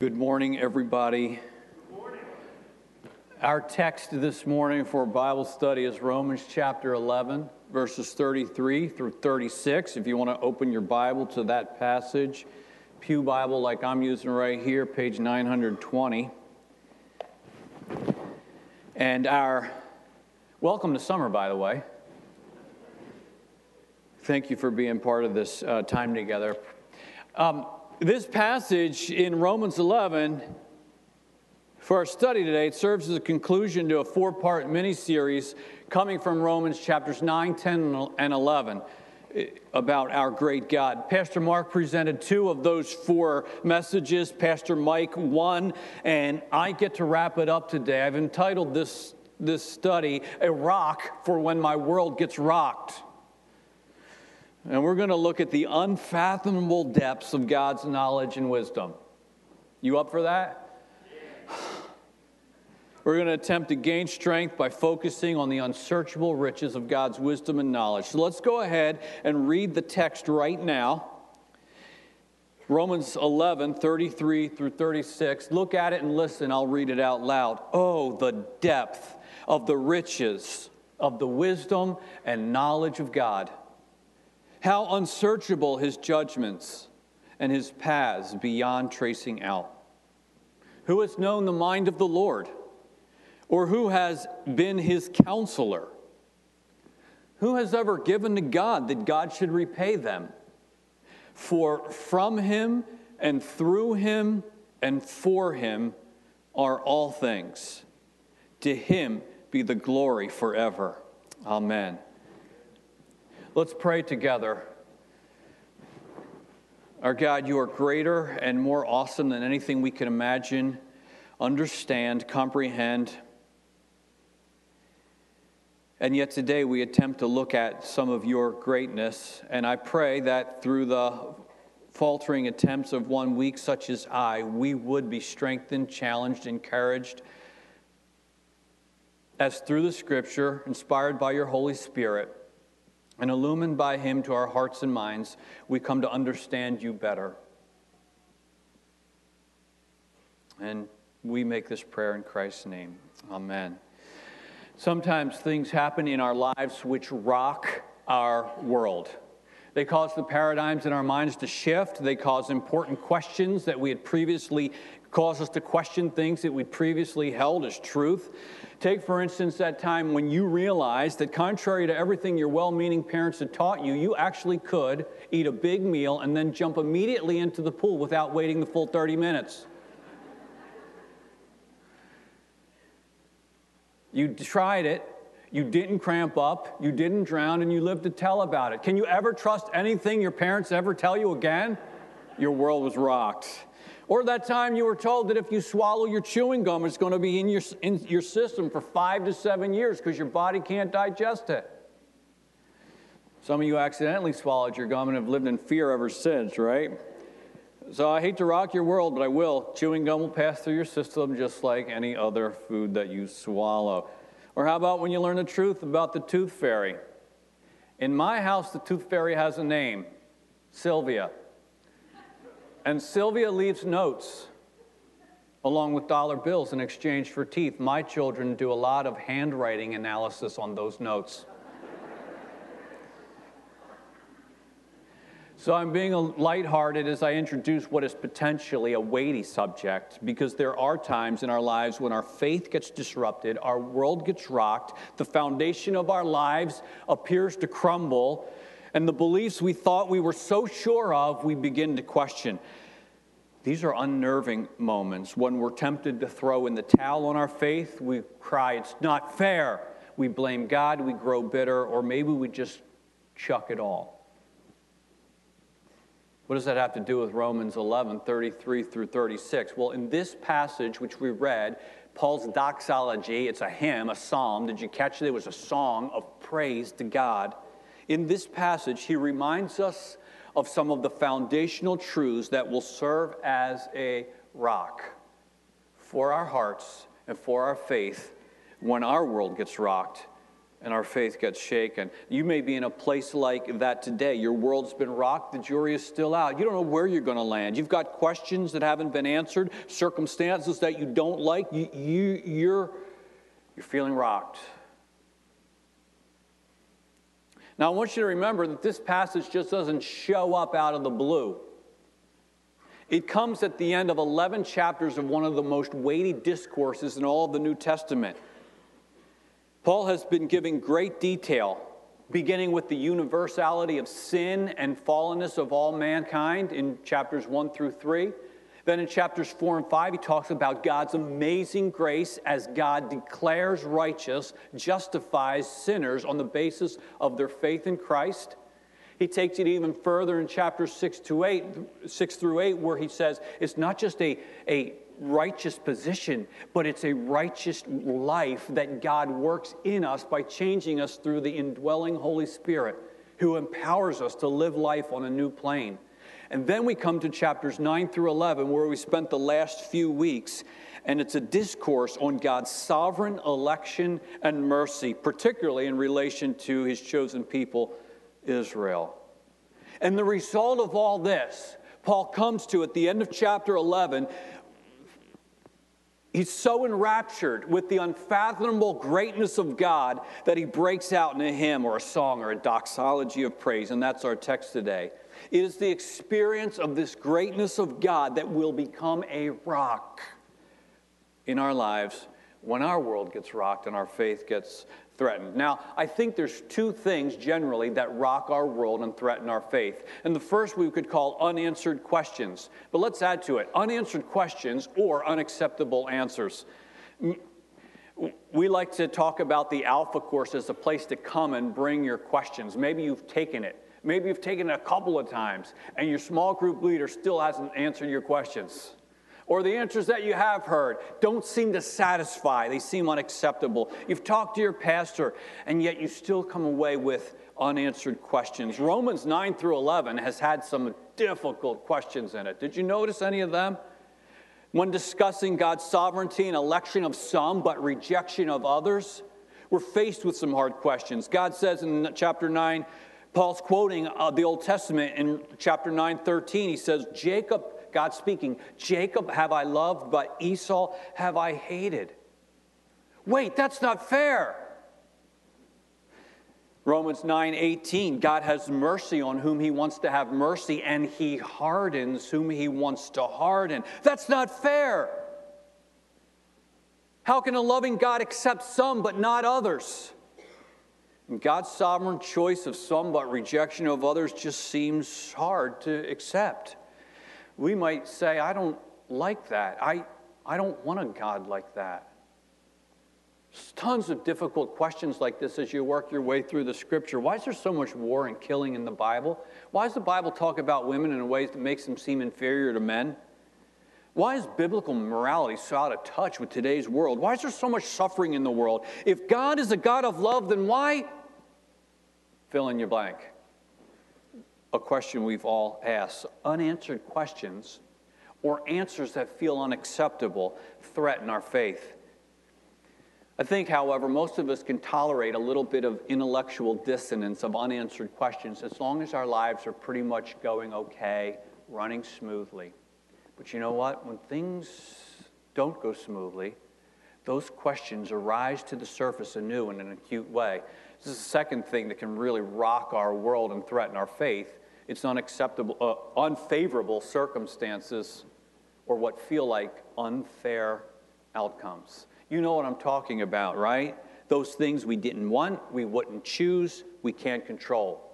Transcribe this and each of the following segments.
Good morning, everybody. Good morning. Our text this morning for Bible study is Romans chapter 11, verses 33 through 36. If you want to open your Bible to that passage, Pew Bible, like I'm using right here, page 920. And our welcome to summer, by the way. Thank you for being part of this uh, time together. Um, this passage in Romans 11 for our study today it serves as a conclusion to a four part mini series coming from Romans chapters 9, 10, and 11 eh, about our great God. Pastor Mark presented two of those four messages, Pastor Mike one, and I get to wrap it up today. I've entitled this, this study, A Rock for When My World Gets Rocked. And we're going to look at the unfathomable depths of God's knowledge and wisdom. You up for that? We're going to attempt to gain strength by focusing on the unsearchable riches of God's wisdom and knowledge. So let's go ahead and read the text right now. Romans 11, 33 through 36. Look at it and listen. I'll read it out loud. Oh, the depth of the riches of the wisdom and knowledge of God. How unsearchable his judgments and his paths beyond tracing out. Who has known the mind of the Lord? Or who has been his counselor? Who has ever given to God that God should repay them? For from him and through him and for him are all things. To him be the glory forever. Amen. Let's pray together. Our God, you are greater and more awesome than anything we can imagine, understand, comprehend. And yet today we attempt to look at some of your greatness. And I pray that through the faltering attempts of one weak, such as I, we would be strengthened, challenged, encouraged, as through the scripture, inspired by your Holy Spirit, and illumined by Him to our hearts and minds, we come to understand you better. And we make this prayer in Christ's name. Amen. Sometimes things happen in our lives which rock our world. They cause the paradigms in our minds to shift. They cause important questions that we had previously cause us to question things that we previously held as truth. Take, for instance, that time when you realized that, contrary to everything your well meaning parents had taught you, you actually could eat a big meal and then jump immediately into the pool without waiting the full 30 minutes. You tried it, you didn't cramp up, you didn't drown, and you lived to tell about it. Can you ever trust anything your parents ever tell you again? Your world was rocked. Or that time you were told that if you swallow your chewing gum, it's going to be in your, in your system for five to seven years because your body can't digest it. Some of you accidentally swallowed your gum and have lived in fear ever since, right? So I hate to rock your world, but I will. Chewing gum will pass through your system just like any other food that you swallow. Or how about when you learn the truth about the tooth fairy? In my house, the tooth fairy has a name Sylvia. And Sylvia leaves notes along with dollar bills in exchange for teeth. My children do a lot of handwriting analysis on those notes. So I'm being lighthearted as I introduce what is potentially a weighty subject because there are times in our lives when our faith gets disrupted, our world gets rocked, the foundation of our lives appears to crumble, and the beliefs we thought we were so sure of, we begin to question. These are unnerving moments when we're tempted to throw in the towel on our faith. We cry, It's not fair. We blame God, we grow bitter, or maybe we just chuck it all. What does that have to do with Romans 11, 33 through 36? Well, in this passage, which we read, Paul's doxology, it's a hymn, a psalm. Did you catch it? It was a song of praise to God. In this passage, he reminds us of some of the foundational truths that will serve as a rock for our hearts and for our faith when our world gets rocked and our faith gets shaken. You may be in a place like that today. Your world's been rocked, the jury is still out. You don't know where you're going to land. You've got questions that haven't been answered, circumstances that you don't like. You, you, you're, you're feeling rocked. Now, I want you to remember that this passage just doesn't show up out of the blue. It comes at the end of 11 chapters of one of the most weighty discourses in all of the New Testament. Paul has been giving great detail, beginning with the universality of sin and fallenness of all mankind in chapters 1 through 3. Then in chapters 4 and 5, he talks about God's amazing grace as God declares righteous, justifies sinners on the basis of their faith in Christ. He takes it even further in chapters 6 to 8, 6 through 8, where he says it's not just a, a righteous position, but it's a righteous life that God works in us by changing us through the indwelling Holy Spirit who empowers us to live life on a new plane. And then we come to chapters 9 through 11, where we spent the last few weeks, and it's a discourse on God's sovereign election and mercy, particularly in relation to his chosen people, Israel. And the result of all this, Paul comes to at the end of chapter 11 He's so enraptured with the unfathomable greatness of God that he breaks out in a hymn or a song or a doxology of praise, and that's our text today. It is the experience of this greatness of God that will become a rock in our lives when our world gets rocked and our faith gets threatened. Now, I think there's two things generally that rock our world and threaten our faith. And the first we could call unanswered questions. But let's add to it unanswered questions or unacceptable answers. We like to talk about the Alpha course as a place to come and bring your questions. Maybe you've taken it. Maybe you've taken it a couple of times, and your small group leader still hasn't answered your questions or the answers that you have heard don't seem to satisfy, they seem unacceptable. You've talked to your pastor, and yet you still come away with unanswered questions. Romans 9 through 11 has had some difficult questions in it. Did you notice any of them? When discussing God's sovereignty and election of some, but rejection of others, we're faced with some hard questions. God says in chapter 9, Paul's quoting uh, the Old Testament in chapter 9, 13. He says, Jacob God speaking, Jacob have I loved, but Esau have I hated. Wait, that's not fair. Romans 9 18, God has mercy on whom he wants to have mercy, and he hardens whom he wants to harden. That's not fair. How can a loving God accept some but not others? And God's sovereign choice of some but rejection of others just seems hard to accept we might say, I don't like that. I, I don't want a God like that. There's tons of difficult questions like this as you work your way through the scripture. Why is there so much war and killing in the Bible? Why does the Bible talk about women in ways that makes them seem inferior to men? Why is biblical morality so out of touch with today's world? Why is there so much suffering in the world? If God is a God of love, then why? Fill in your blank a question we've all asked. Unanswered questions or answers that feel unacceptable threaten our faith. I think, however, most of us can tolerate a little bit of intellectual dissonance of unanswered questions as long as our lives are pretty much going okay, running smoothly. But you know what? When things don't go smoothly, those questions arise to the surface anew in an acute way. This is the second thing that can really rock our world and threaten our faith. It's unacceptable, uh, unfavorable circumstances or what feel like unfair outcomes. You know what I'm talking about, right? Those things we didn't want, we wouldn't choose, we can't control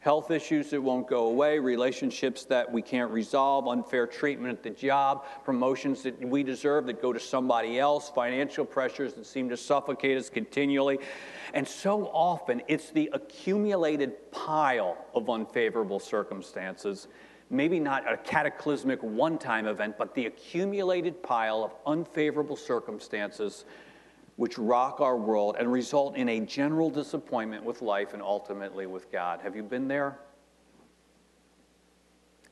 health issues that won't go away, relationships that we can't resolve, unfair treatment at the job, promotions that we deserve that go to somebody else, financial pressures that seem to suffocate us continually. And so often it's the accumulated pile of unfavorable circumstances. Maybe not a cataclysmic one time event, but the accumulated pile of unfavorable circumstances which rock our world and result in a general disappointment with life and ultimately with God. Have you been there?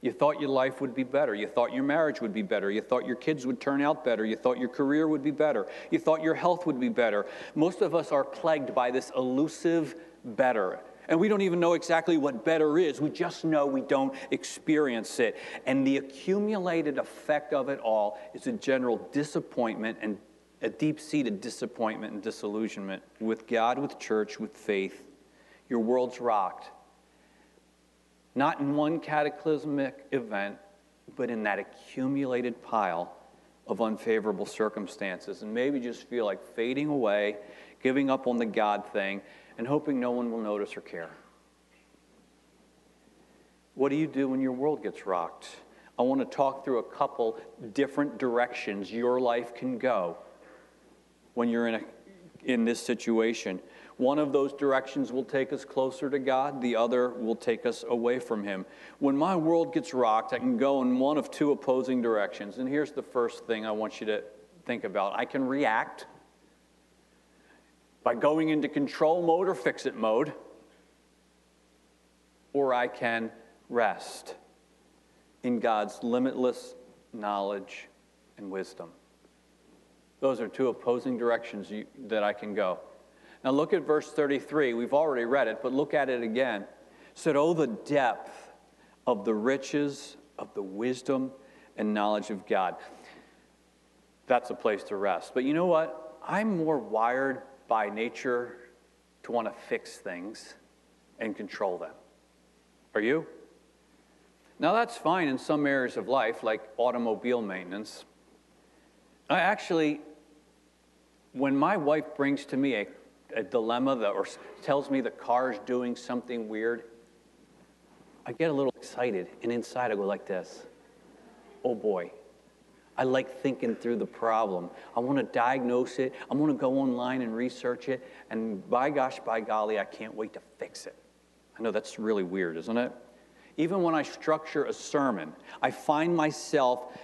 You thought your life would be better. You thought your marriage would be better. You thought your kids would turn out better. You thought your career would be better. You thought your health would be better. Most of us are plagued by this elusive better. And we don't even know exactly what better is. We just know we don't experience it. And the accumulated effect of it all is a general disappointment and a deep seated disappointment and disillusionment with God, with church, with faith. Your world's rocked not in one cataclysmic event, but in that accumulated pile of unfavorable circumstances. And maybe just feel like fading away, giving up on the God thing, and hoping no one will notice or care. What do you do when your world gets rocked? I want to talk through a couple different directions your life can go when you're in, a, in this situation. One of those directions will take us closer to God, the other will take us away from Him. When my world gets rocked, I can go in one of two opposing directions. And here's the first thing I want you to think about I can react by going into control mode or fix it mode, or I can rest in God's limitless knowledge and wisdom. Those are two opposing directions you, that I can go. Now look at verse 33. We've already read it, but look at it again. It said, Oh, the depth of the riches of the wisdom and knowledge of God. That's a place to rest. But you know what? I'm more wired by nature to want to fix things and control them. Are you? Now, that's fine in some areas of life, like automobile maintenance. I actually, when my wife brings to me a a dilemma that, or tells me the car's doing something weird, I get a little excited, and inside I go like this Oh boy, I like thinking through the problem. I want to diagnose it. I want to go online and research it. And by gosh, by golly, I can't wait to fix it. I know that's really weird, isn't it? Even when I structure a sermon, I find myself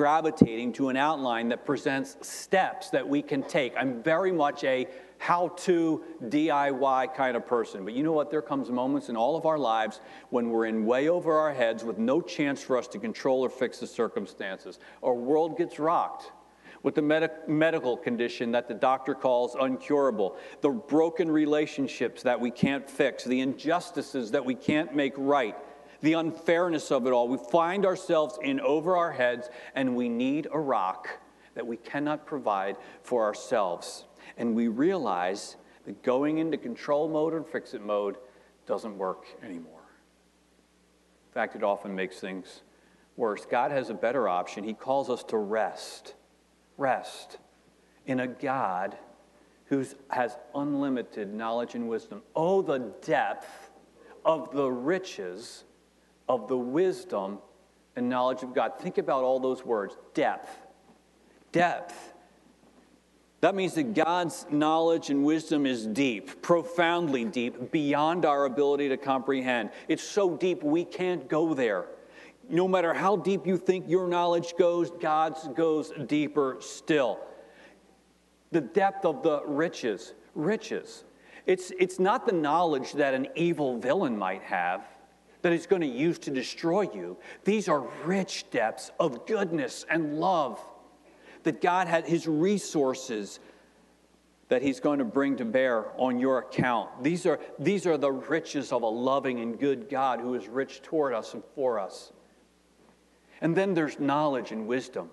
gravitating to an outline that presents steps that we can take. I'm very much a how to DIY kind of person. But you know what? There comes moments in all of our lives when we're in way over our heads with no chance for us to control or fix the circumstances. Our world gets rocked with the med- medical condition that the doctor calls uncurable, the broken relationships that we can't fix, the injustices that we can't make right, the unfairness of it all. We find ourselves in over our heads and we need a rock that we cannot provide for ourselves and we realize that going into control mode and fix it mode doesn't work anymore. In fact, it often makes things worse. God has a better option. He calls us to rest, rest in a God who has unlimited knowledge and wisdom. Oh, the depth of the riches of the wisdom and knowledge of God. Think about all those words depth, depth. That means that God's knowledge and wisdom is deep, profoundly deep, beyond our ability to comprehend. It's so deep we can't go there. No matter how deep you think your knowledge goes, God's goes deeper still. The depth of the riches, riches. It's, it's not the knowledge that an evil villain might have that he's going to use to destroy you. These are rich depths of goodness and love that God had his resources that he's going to bring to bear on your account. These are, these are the riches of a loving and good God who is rich toward us and for us. And then there's knowledge and wisdom.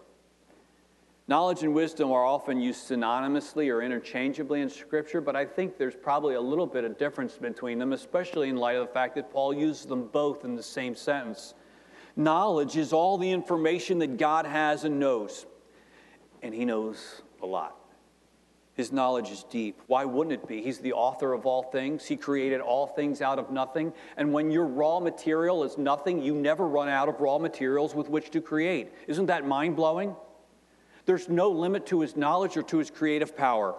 Knowledge and wisdom are often used synonymously or interchangeably in Scripture, but I think there's probably a little bit of difference between them, especially in light of the fact that Paul uses them both in the same sentence. Knowledge is all the information that God has and knows and he knows a lot. His knowledge is deep. Why wouldn't it be? He's the author of all things. He created all things out of nothing. And when your raw material is nothing, you never run out of raw materials with which to create. Isn't that mind blowing? There's no limit to his knowledge or to his creative power.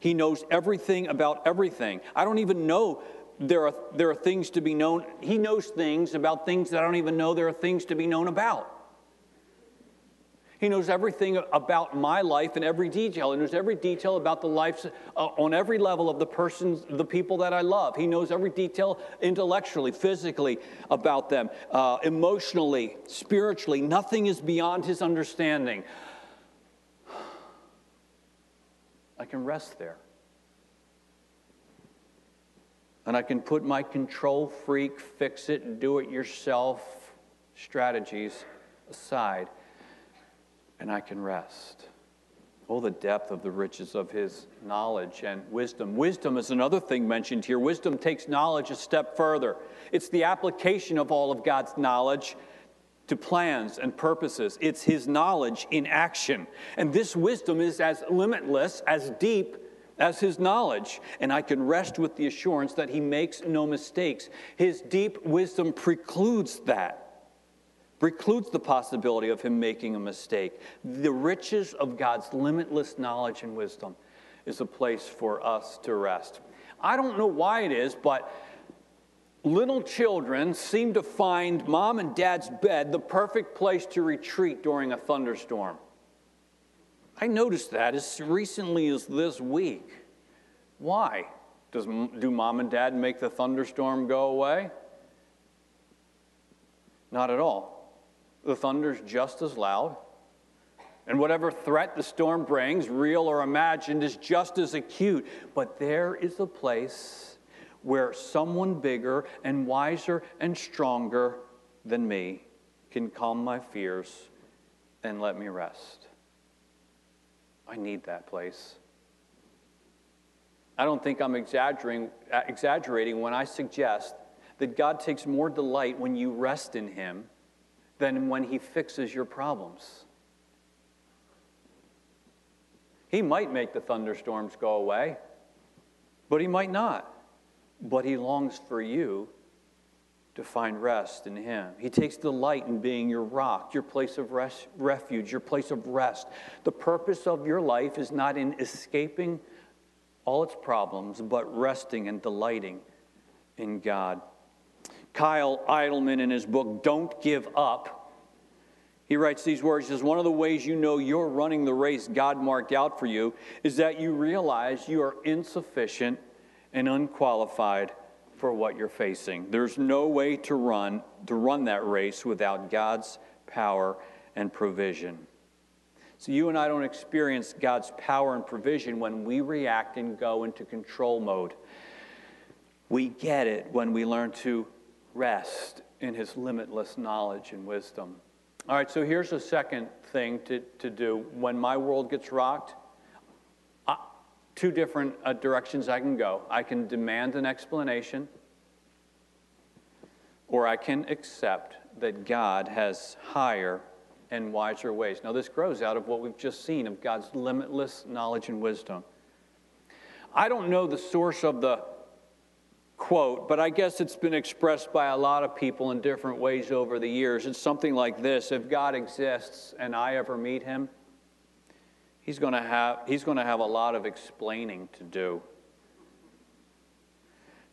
He knows everything about everything. I don't even know there are, there are things to be known. He knows things about things that I don't even know there are things to be known about. He knows everything about my life in every detail. He knows every detail about the lives uh, on every level of the persons, the people that I love. He knows every detail intellectually, physically about them, uh, emotionally, spiritually. Nothing is beyond his understanding. I can rest there. And I can put my control freak, fix it, do it yourself strategies aside, and I can rest. Oh, the depth of the riches of his knowledge and wisdom. Wisdom is another thing mentioned here. Wisdom takes knowledge a step further. It's the application of all of God's knowledge to plans and purposes. It's his knowledge in action. And this wisdom is as limitless, as deep as his knowledge. And I can rest with the assurance that he makes no mistakes. His deep wisdom precludes that precludes the possibility of him making a mistake. The riches of God's limitless knowledge and wisdom is a place for us to rest. I don't know why it is, but little children seem to find mom and dad's bed the perfect place to retreat during a thunderstorm. I noticed that as recently as this week. Why? Does, do mom and dad make the thunderstorm go away? Not at all the thunder's just as loud. And whatever threat the storm brings, real or imagined, is just as acute. But there is a place where someone bigger and wiser and stronger than me can calm my fears and let me rest. I need that place. I don't think I'm exaggerating, exaggerating when I suggest that God takes more delight when you rest in Him than when He fixes your problems. He might make the thunderstorms go away, but He might not. But He longs for you to find rest in Him. He takes delight in being your rock, your place of rest, refuge, your place of rest. The purpose of your life is not in escaping all its problems, but resting and delighting in God. Kyle Idleman, in his book, Don't Give Up, he writes these words. Says, One of the ways you know you're running the race God marked out for you is that you realize you are insufficient and unqualified for what you're facing. There's no way to run to run that race without God's power and provision. So you and I don't experience God's power and provision when we react and go into control mode. We get it when we learn to rest in his limitless knowledge and wisdom. All right, so here's a second thing to, to do. When my world gets rocked, two different uh, directions I can go. I can demand an explanation, or I can accept that God has higher and wiser ways. Now, this grows out of what we've just seen of God's limitless knowledge and wisdom. I don't know the source of the quote, but I guess it's been expressed by a lot of people in different ways over the years. It's something like this If God exists and I ever meet him, he's going to have, he's going to have a lot of explaining to do.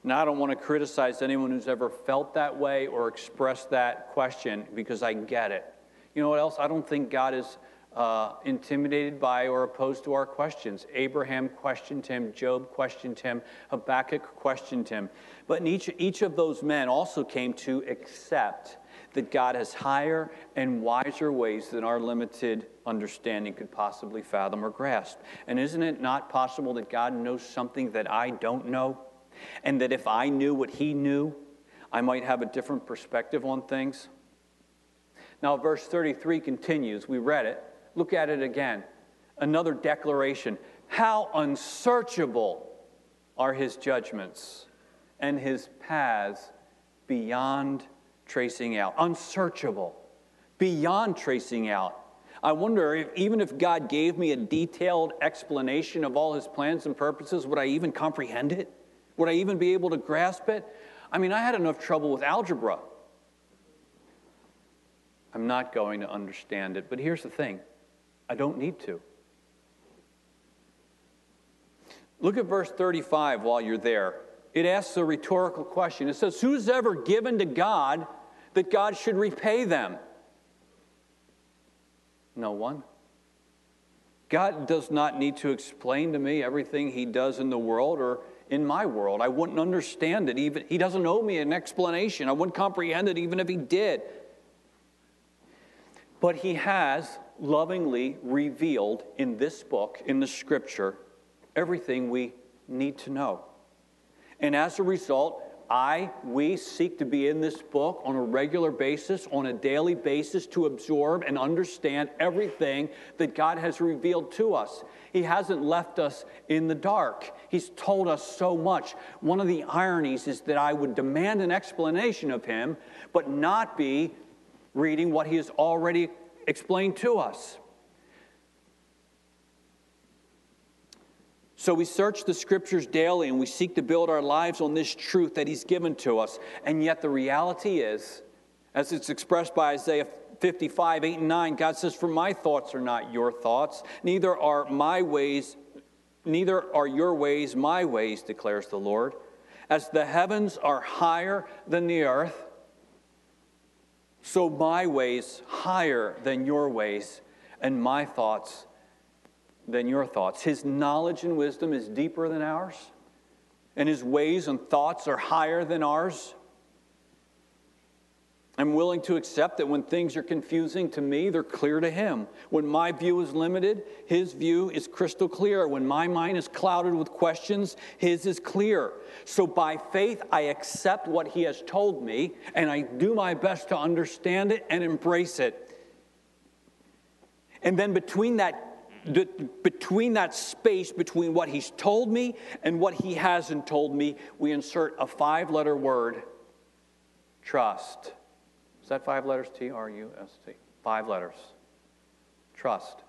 Now, I don't want to criticize anyone who's ever felt that way or expressed that question because I get it. You know what else? I don't think God is uh, intimidated by or opposed to our questions. Abraham questioned him, Job questioned him, Habakkuk questioned him. But each, each of those men also came to accept that God has higher and wiser ways than our limited understanding could possibly fathom or grasp. And isn't it not possible that God knows something that I don't know? And that if I knew what he knew, I might have a different perspective on things? Now, verse 33 continues. We read it. Look at it again. Another declaration. How unsearchable are his judgments and his paths beyond tracing out. Unsearchable, beyond tracing out. I wonder if even if God gave me a detailed explanation of all his plans and purposes, would I even comprehend it? Would I even be able to grasp it? I mean, I had enough trouble with algebra. I'm not going to understand it. But here's the thing I don't need to. Look at verse 35 while you're there. It asks a rhetorical question. It says, Who's ever given to God that God should repay them? No one. God does not need to explain to me everything He does in the world or in my world. I wouldn't understand it. Even He doesn't owe me an explanation. I wouldn't comprehend it even if He did. But He has lovingly revealed in this book, in the Scripture, everything we need to know. And as a result, I, we seek to be in this book on a regular basis, on a daily basis, to absorb and understand everything that God has revealed to us. He hasn't left us in the dark, He's told us so much. One of the ironies is that I would demand an explanation of Him, but not be reading what He has already explained to us. So we search the scriptures daily and we seek to build our lives on this truth that He's given to us. And yet the reality is, as it's expressed by Isaiah 55, 8 and 9, God says, For my thoughts are not your thoughts, neither are my ways, neither are your ways my ways, declares the Lord. As the heavens are higher than the earth, so my ways higher than your ways, and my thoughts than your thoughts. His knowledge and wisdom is deeper than ours, and his ways and thoughts are higher than ours. I'm willing to accept that when things are confusing to me, they're clear to him. When my view is limited, his view is crystal clear. When my mind is clouded with questions, his is clear. So by faith, I accept what he has told me, and I do my best to understand it and embrace it. And then between that between that space between what he's told me and what he hasn't told me, we insert a five letter word trust. Is that five letters? T R U S T. Five letters. Trust.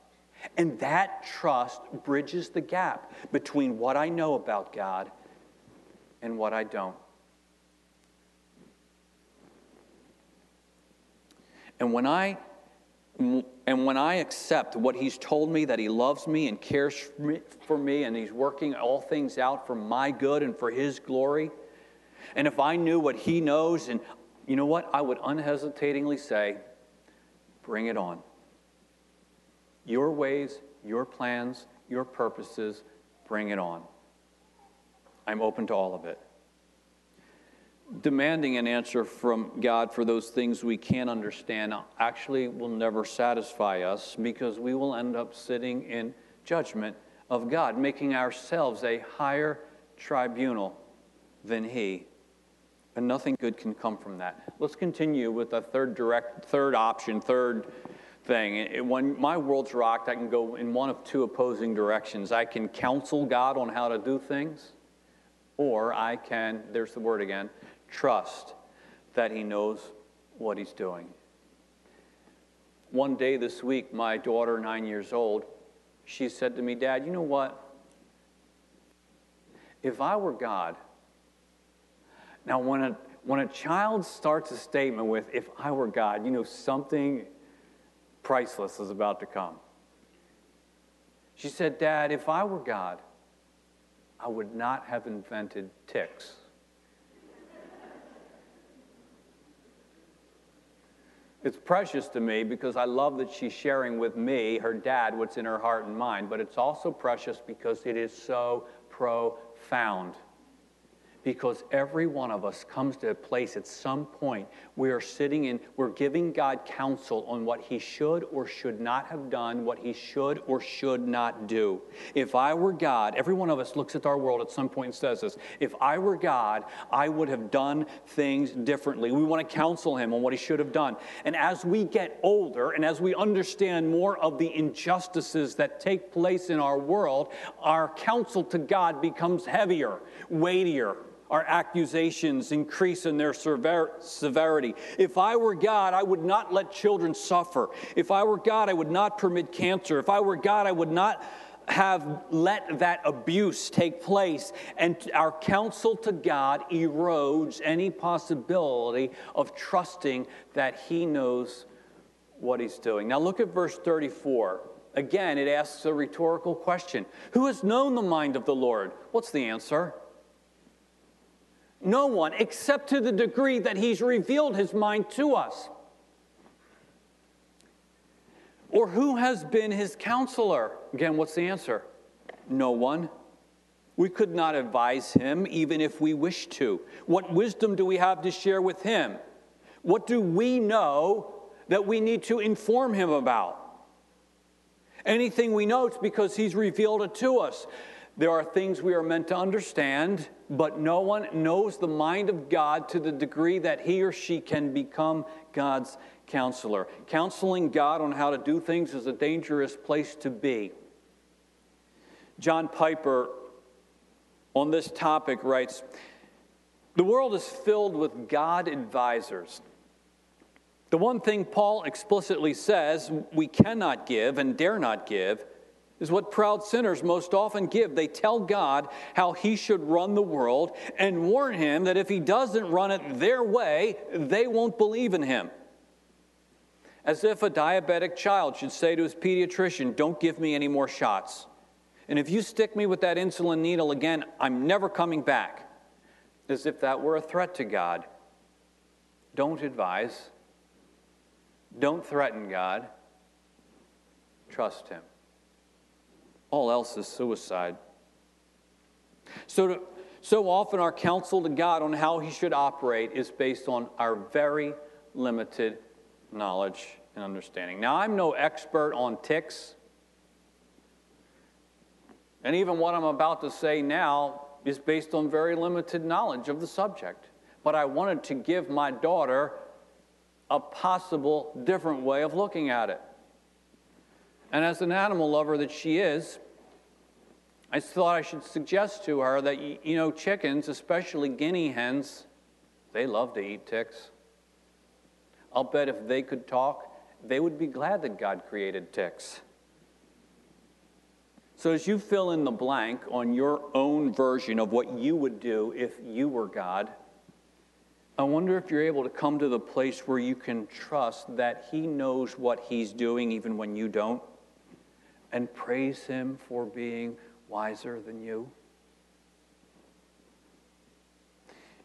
And that trust bridges the gap between what I know about God and what I don't. And when I and when I accept what He's told me that He loves me and cares for me and He's working all things out for my good and for His glory, and if I knew what He knows, and you know what, I would unhesitatingly say, bring it on. Your ways, your plans, your purposes, bring it on. I'm open to all of it demanding an answer from God for those things we can't understand actually will never satisfy us because we will end up sitting in judgment of God, making ourselves a higher tribunal than He. And nothing good can come from that. Let's continue with a third direct, third option, third thing. When my world's rocked, I can go in one of two opposing directions. I can counsel God on how to do things, or I can, there's the word again, trust that He knows what He's doing. One day this week, my daughter, nine years old, she said to me, Dad, you know what? If I were God, now when a, when a child starts a statement with, if I were God, you know, something priceless is about to come. She said, Dad, if I were God, I would not have invented ticks. It's precious to me because I love that she's sharing with me, her dad, what's in her heart and mind, but it's also precious because it is so profound because every one of us comes to a place at some point we are sitting in, we're giving God counsel on what he should or should not have done, what he should or should not do. If I were God, every one of us looks at our world at some point and says this if I were God, I would have done things differently. We want to counsel him on what he should have done. And as we get older and as we understand more of the injustices that take place in our world, our counsel to God becomes heavier, weightier our accusations increase in their severity. If I were God, I would not let children suffer. If I were God, I would not permit cancer. If I were God, I would not have let that abuse take place. And our counsel to God erodes any possibility of trusting that He knows what He's doing. Now, look at verse 34. Again, it asks a rhetorical question Who has known the mind of the Lord? What's the answer? No one, except to the degree that he's revealed his mind to us. Or who has been his counselor? Again, what's the answer? No one. We could not advise him even if we wished to. What wisdom do we have to share with him? What do we know that we need to inform him about? Anything we know, it's because he's revealed it to us. There are things we are meant to understand, but no one knows the mind of God to the degree that he or she can become God's counselor. Counseling God on how to do things is a dangerous place to be. John Piper on this topic writes The world is filled with God advisors. The one thing Paul explicitly says we cannot give and dare not give is what proud sinners most often give. They tell God how he should run the world and warn him that if he doesn't run it their way, they won't believe in him. As if a diabetic child should say to his pediatrician, Don't give me any more shots. And if you stick me with that insulin needle again, I'm never coming back. As if that were a threat to God. Don't advise. Don't threaten God. Trust Him. All else is suicide. So, to, so often, our counsel to God on how He should operate is based on our very limited knowledge and understanding. Now, I'm no expert on ticks. And even what I'm about to say now is based on very limited knowledge of the subject. But I wanted to give my daughter a possible different way of looking at it. And as an animal lover that she is, I thought I should suggest to her that, you know, chickens, especially guinea hens, they love to eat ticks. I'll bet if they could talk, they would be glad that God created ticks. So, as you fill in the blank on your own version of what you would do if you were God, I wonder if you're able to come to the place where you can trust that He knows what He's doing even when you don't, and praise Him for being wiser than you.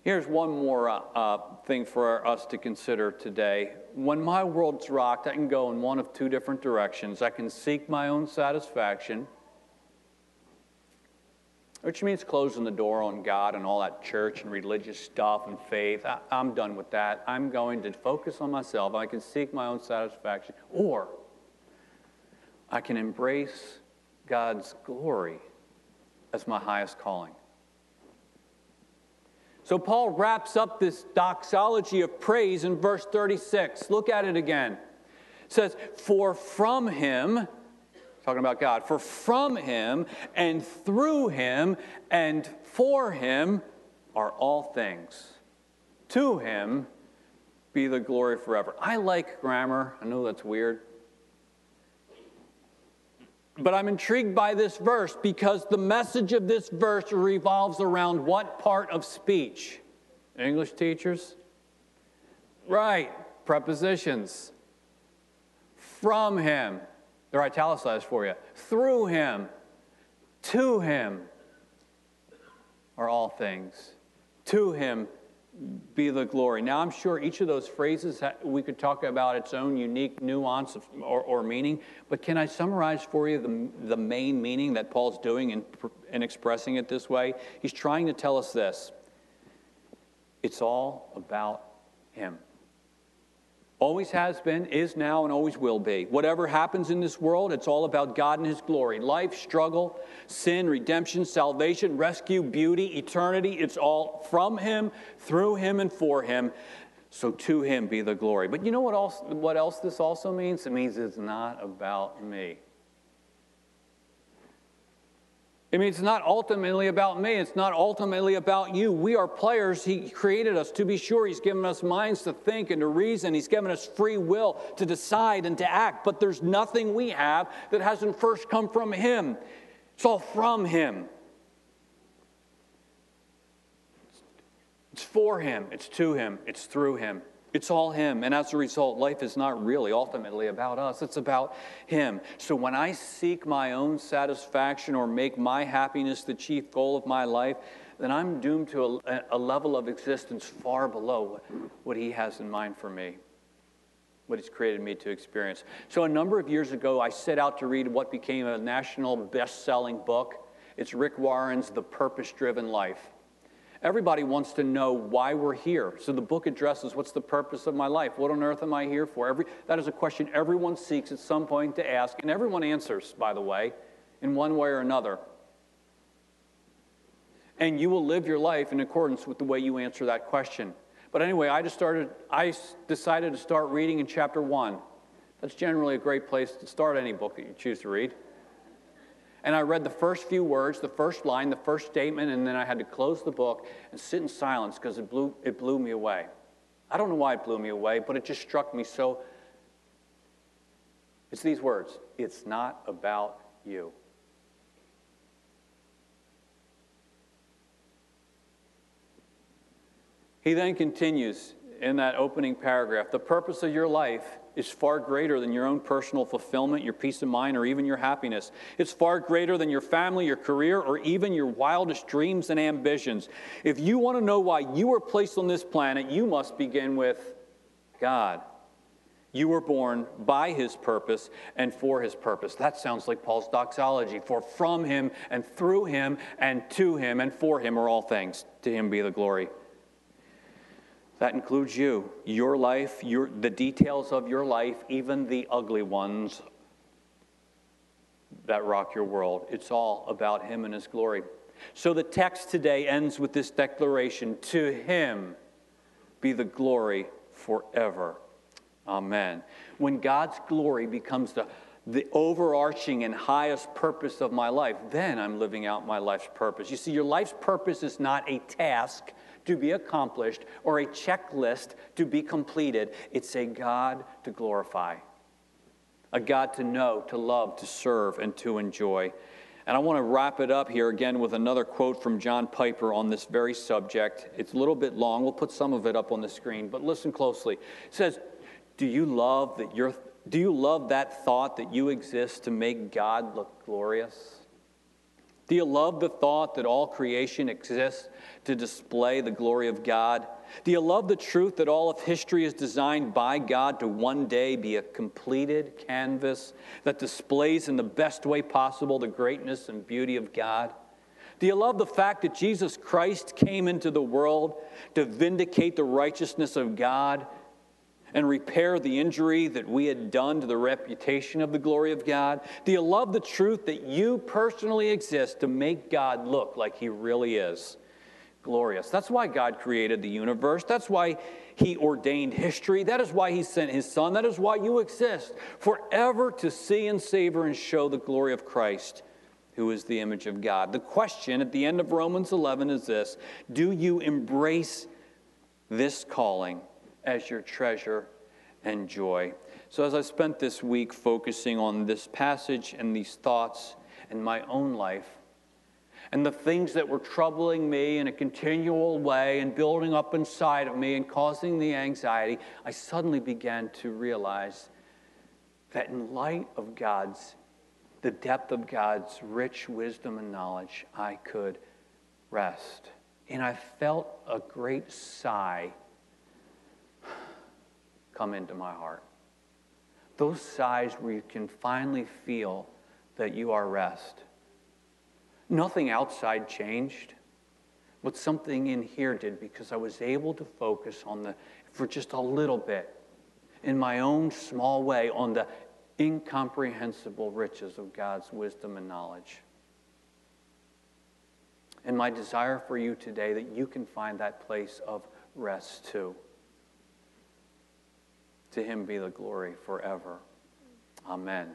Here's one more uh, uh, thing for us to consider today. When my world's rocked, I can go in one of two different directions. I can seek my own satisfaction which means closing the door on God and all that church and religious stuff and faith. I, am done with that. I'm going to focus on myself. I can seek my own satisfaction. Or I can embrace God's glory as my highest calling. So Paul wraps up this doxology of praise in verse 36. Look at it again. It says, For from him, talking about God. For from him and through him and for him are all things. To him be the glory forever. I like grammar. I know that's weird. But I'm intrigued by this verse because the message of this verse revolves around what part of speech? English teachers? Right, prepositions. From him. They're italicized for you. Through him, to him are all things. To him be the glory. Now, I'm sure each of those phrases we could talk about its own unique nuance of, or, or, meaning, but can I summarize for you the, the main meaning that Paul's doing in, in expressing it this way? He's trying to tell us this it's all about him. Always has been, is now, and always will be. Whatever happens in this world, it's all about God and His glory. Life, struggle, sin, redemption, salvation, rescue, beauty, eternity, it's all from Him, through Him, and for Him. So to Him be the glory. But you know what else, what else this also means? It means it's not about me. It means it's not ultimately about me. It's not ultimately about you. We are players. He created us to be sure. He's given us minds to think and to reason. He's given us free will to decide and to act. But there's nothing we have that hasn't first come from Him. It's all from Him. It's for Him, it's to Him, it's through Him. It's all Him. And as a result, life is not really ultimately about us, it's about Him. So when I seek my own satisfaction or make my happiness the chief goal of my life, then I'm doomed to a, a level of existence far below what, what He has in mind for me. what He's created me to experience. So, a number of years ago, I set out to read what became a national best selling book. It's Rick Warren's The Purpose Driven Life. Everybody wants to know why we're here. So the book addresses what's the purpose of my life? What on earth am I here for? Every, that is a question everyone seeks at some point to ask, and everyone answers, by the way, in one way or another. And you will live your life in accordance with the way you answer that question. But anyway, I just started, I decided to start reading in chapter one. That's generally a great place to start any book that you choose to read. And I read the first few words, the first line, the first statement, and then I had to close the book and sit in silence because it blew, it blew me away. I don't know why it blew me away, but it just struck me so. It's these words it's not about you. He then continues in that opening paragraph the purpose of your life is far greater than your own personal fulfillment, your peace of mind, or even your happiness. It's far greater than your family, your career, or even your wildest dreams and ambitions. If you want to know why you were placed on this planet, you must begin with God. You were born by his purpose and for his purpose. That sounds like Paul's doxology. For from him and through him and to him and for him are all things. To him be the glory. That includes you, your life, your, the details of your life, even the ugly ones that rock your world. It's all about Him and His glory. So the text today ends with this declaration To Him be the glory forever. Amen. When God's glory becomes the, the overarching and highest purpose of my life, then I'm living out my life's purpose. You see, your life's purpose is not a task to be accomplished or a checklist to be completed. It's a God to glorify, a God to know, to love, to serve, and to enjoy. And I want to wrap it up here again with another quote from John Piper on this very subject. It's a little bit long. We'll put some of it up on the screen, but listen closely. It says, "Do you love that you do you love that thought that you exist to make God look glorious?" Do you love the thought that all creation exists to display the glory of God? Do you love the truth that all of history is designed by God to one day be a completed canvas that displays in the best way possible the greatness and beauty of God? Do you love the fact that Jesus Christ came into the world to vindicate the righteousness of God and repair the injury that we had done to the reputation of the glory of God? Do you love the truth that you personally exist to make God look like He really is? Glorious. That's why God created the universe. That's why He ordained history. That is why He sent His Son. That is why you exist, forever to see and savor and show the glory of Christ, who is the image of God. The question at the end of Romans 11 is this Do you embrace this calling? As your treasure and joy. So, as I spent this week focusing on this passage and these thoughts in my own life, and the things that were troubling me in a continual way and building up inside of me and causing the anxiety, I suddenly began to realize that in light of God's, the depth of God's rich wisdom and knowledge, I could rest. And I felt a great sigh come into my heart. Those sighs where you can finally feel that you are rest. Nothing outside changed, but something in here did because I was able to focus on the, for just a little bit, in my own small way, on the incomprehensible riches of God's wisdom and knowledge. And my desire for you today that you can find that place of rest too. To him be the glory forever. Amen.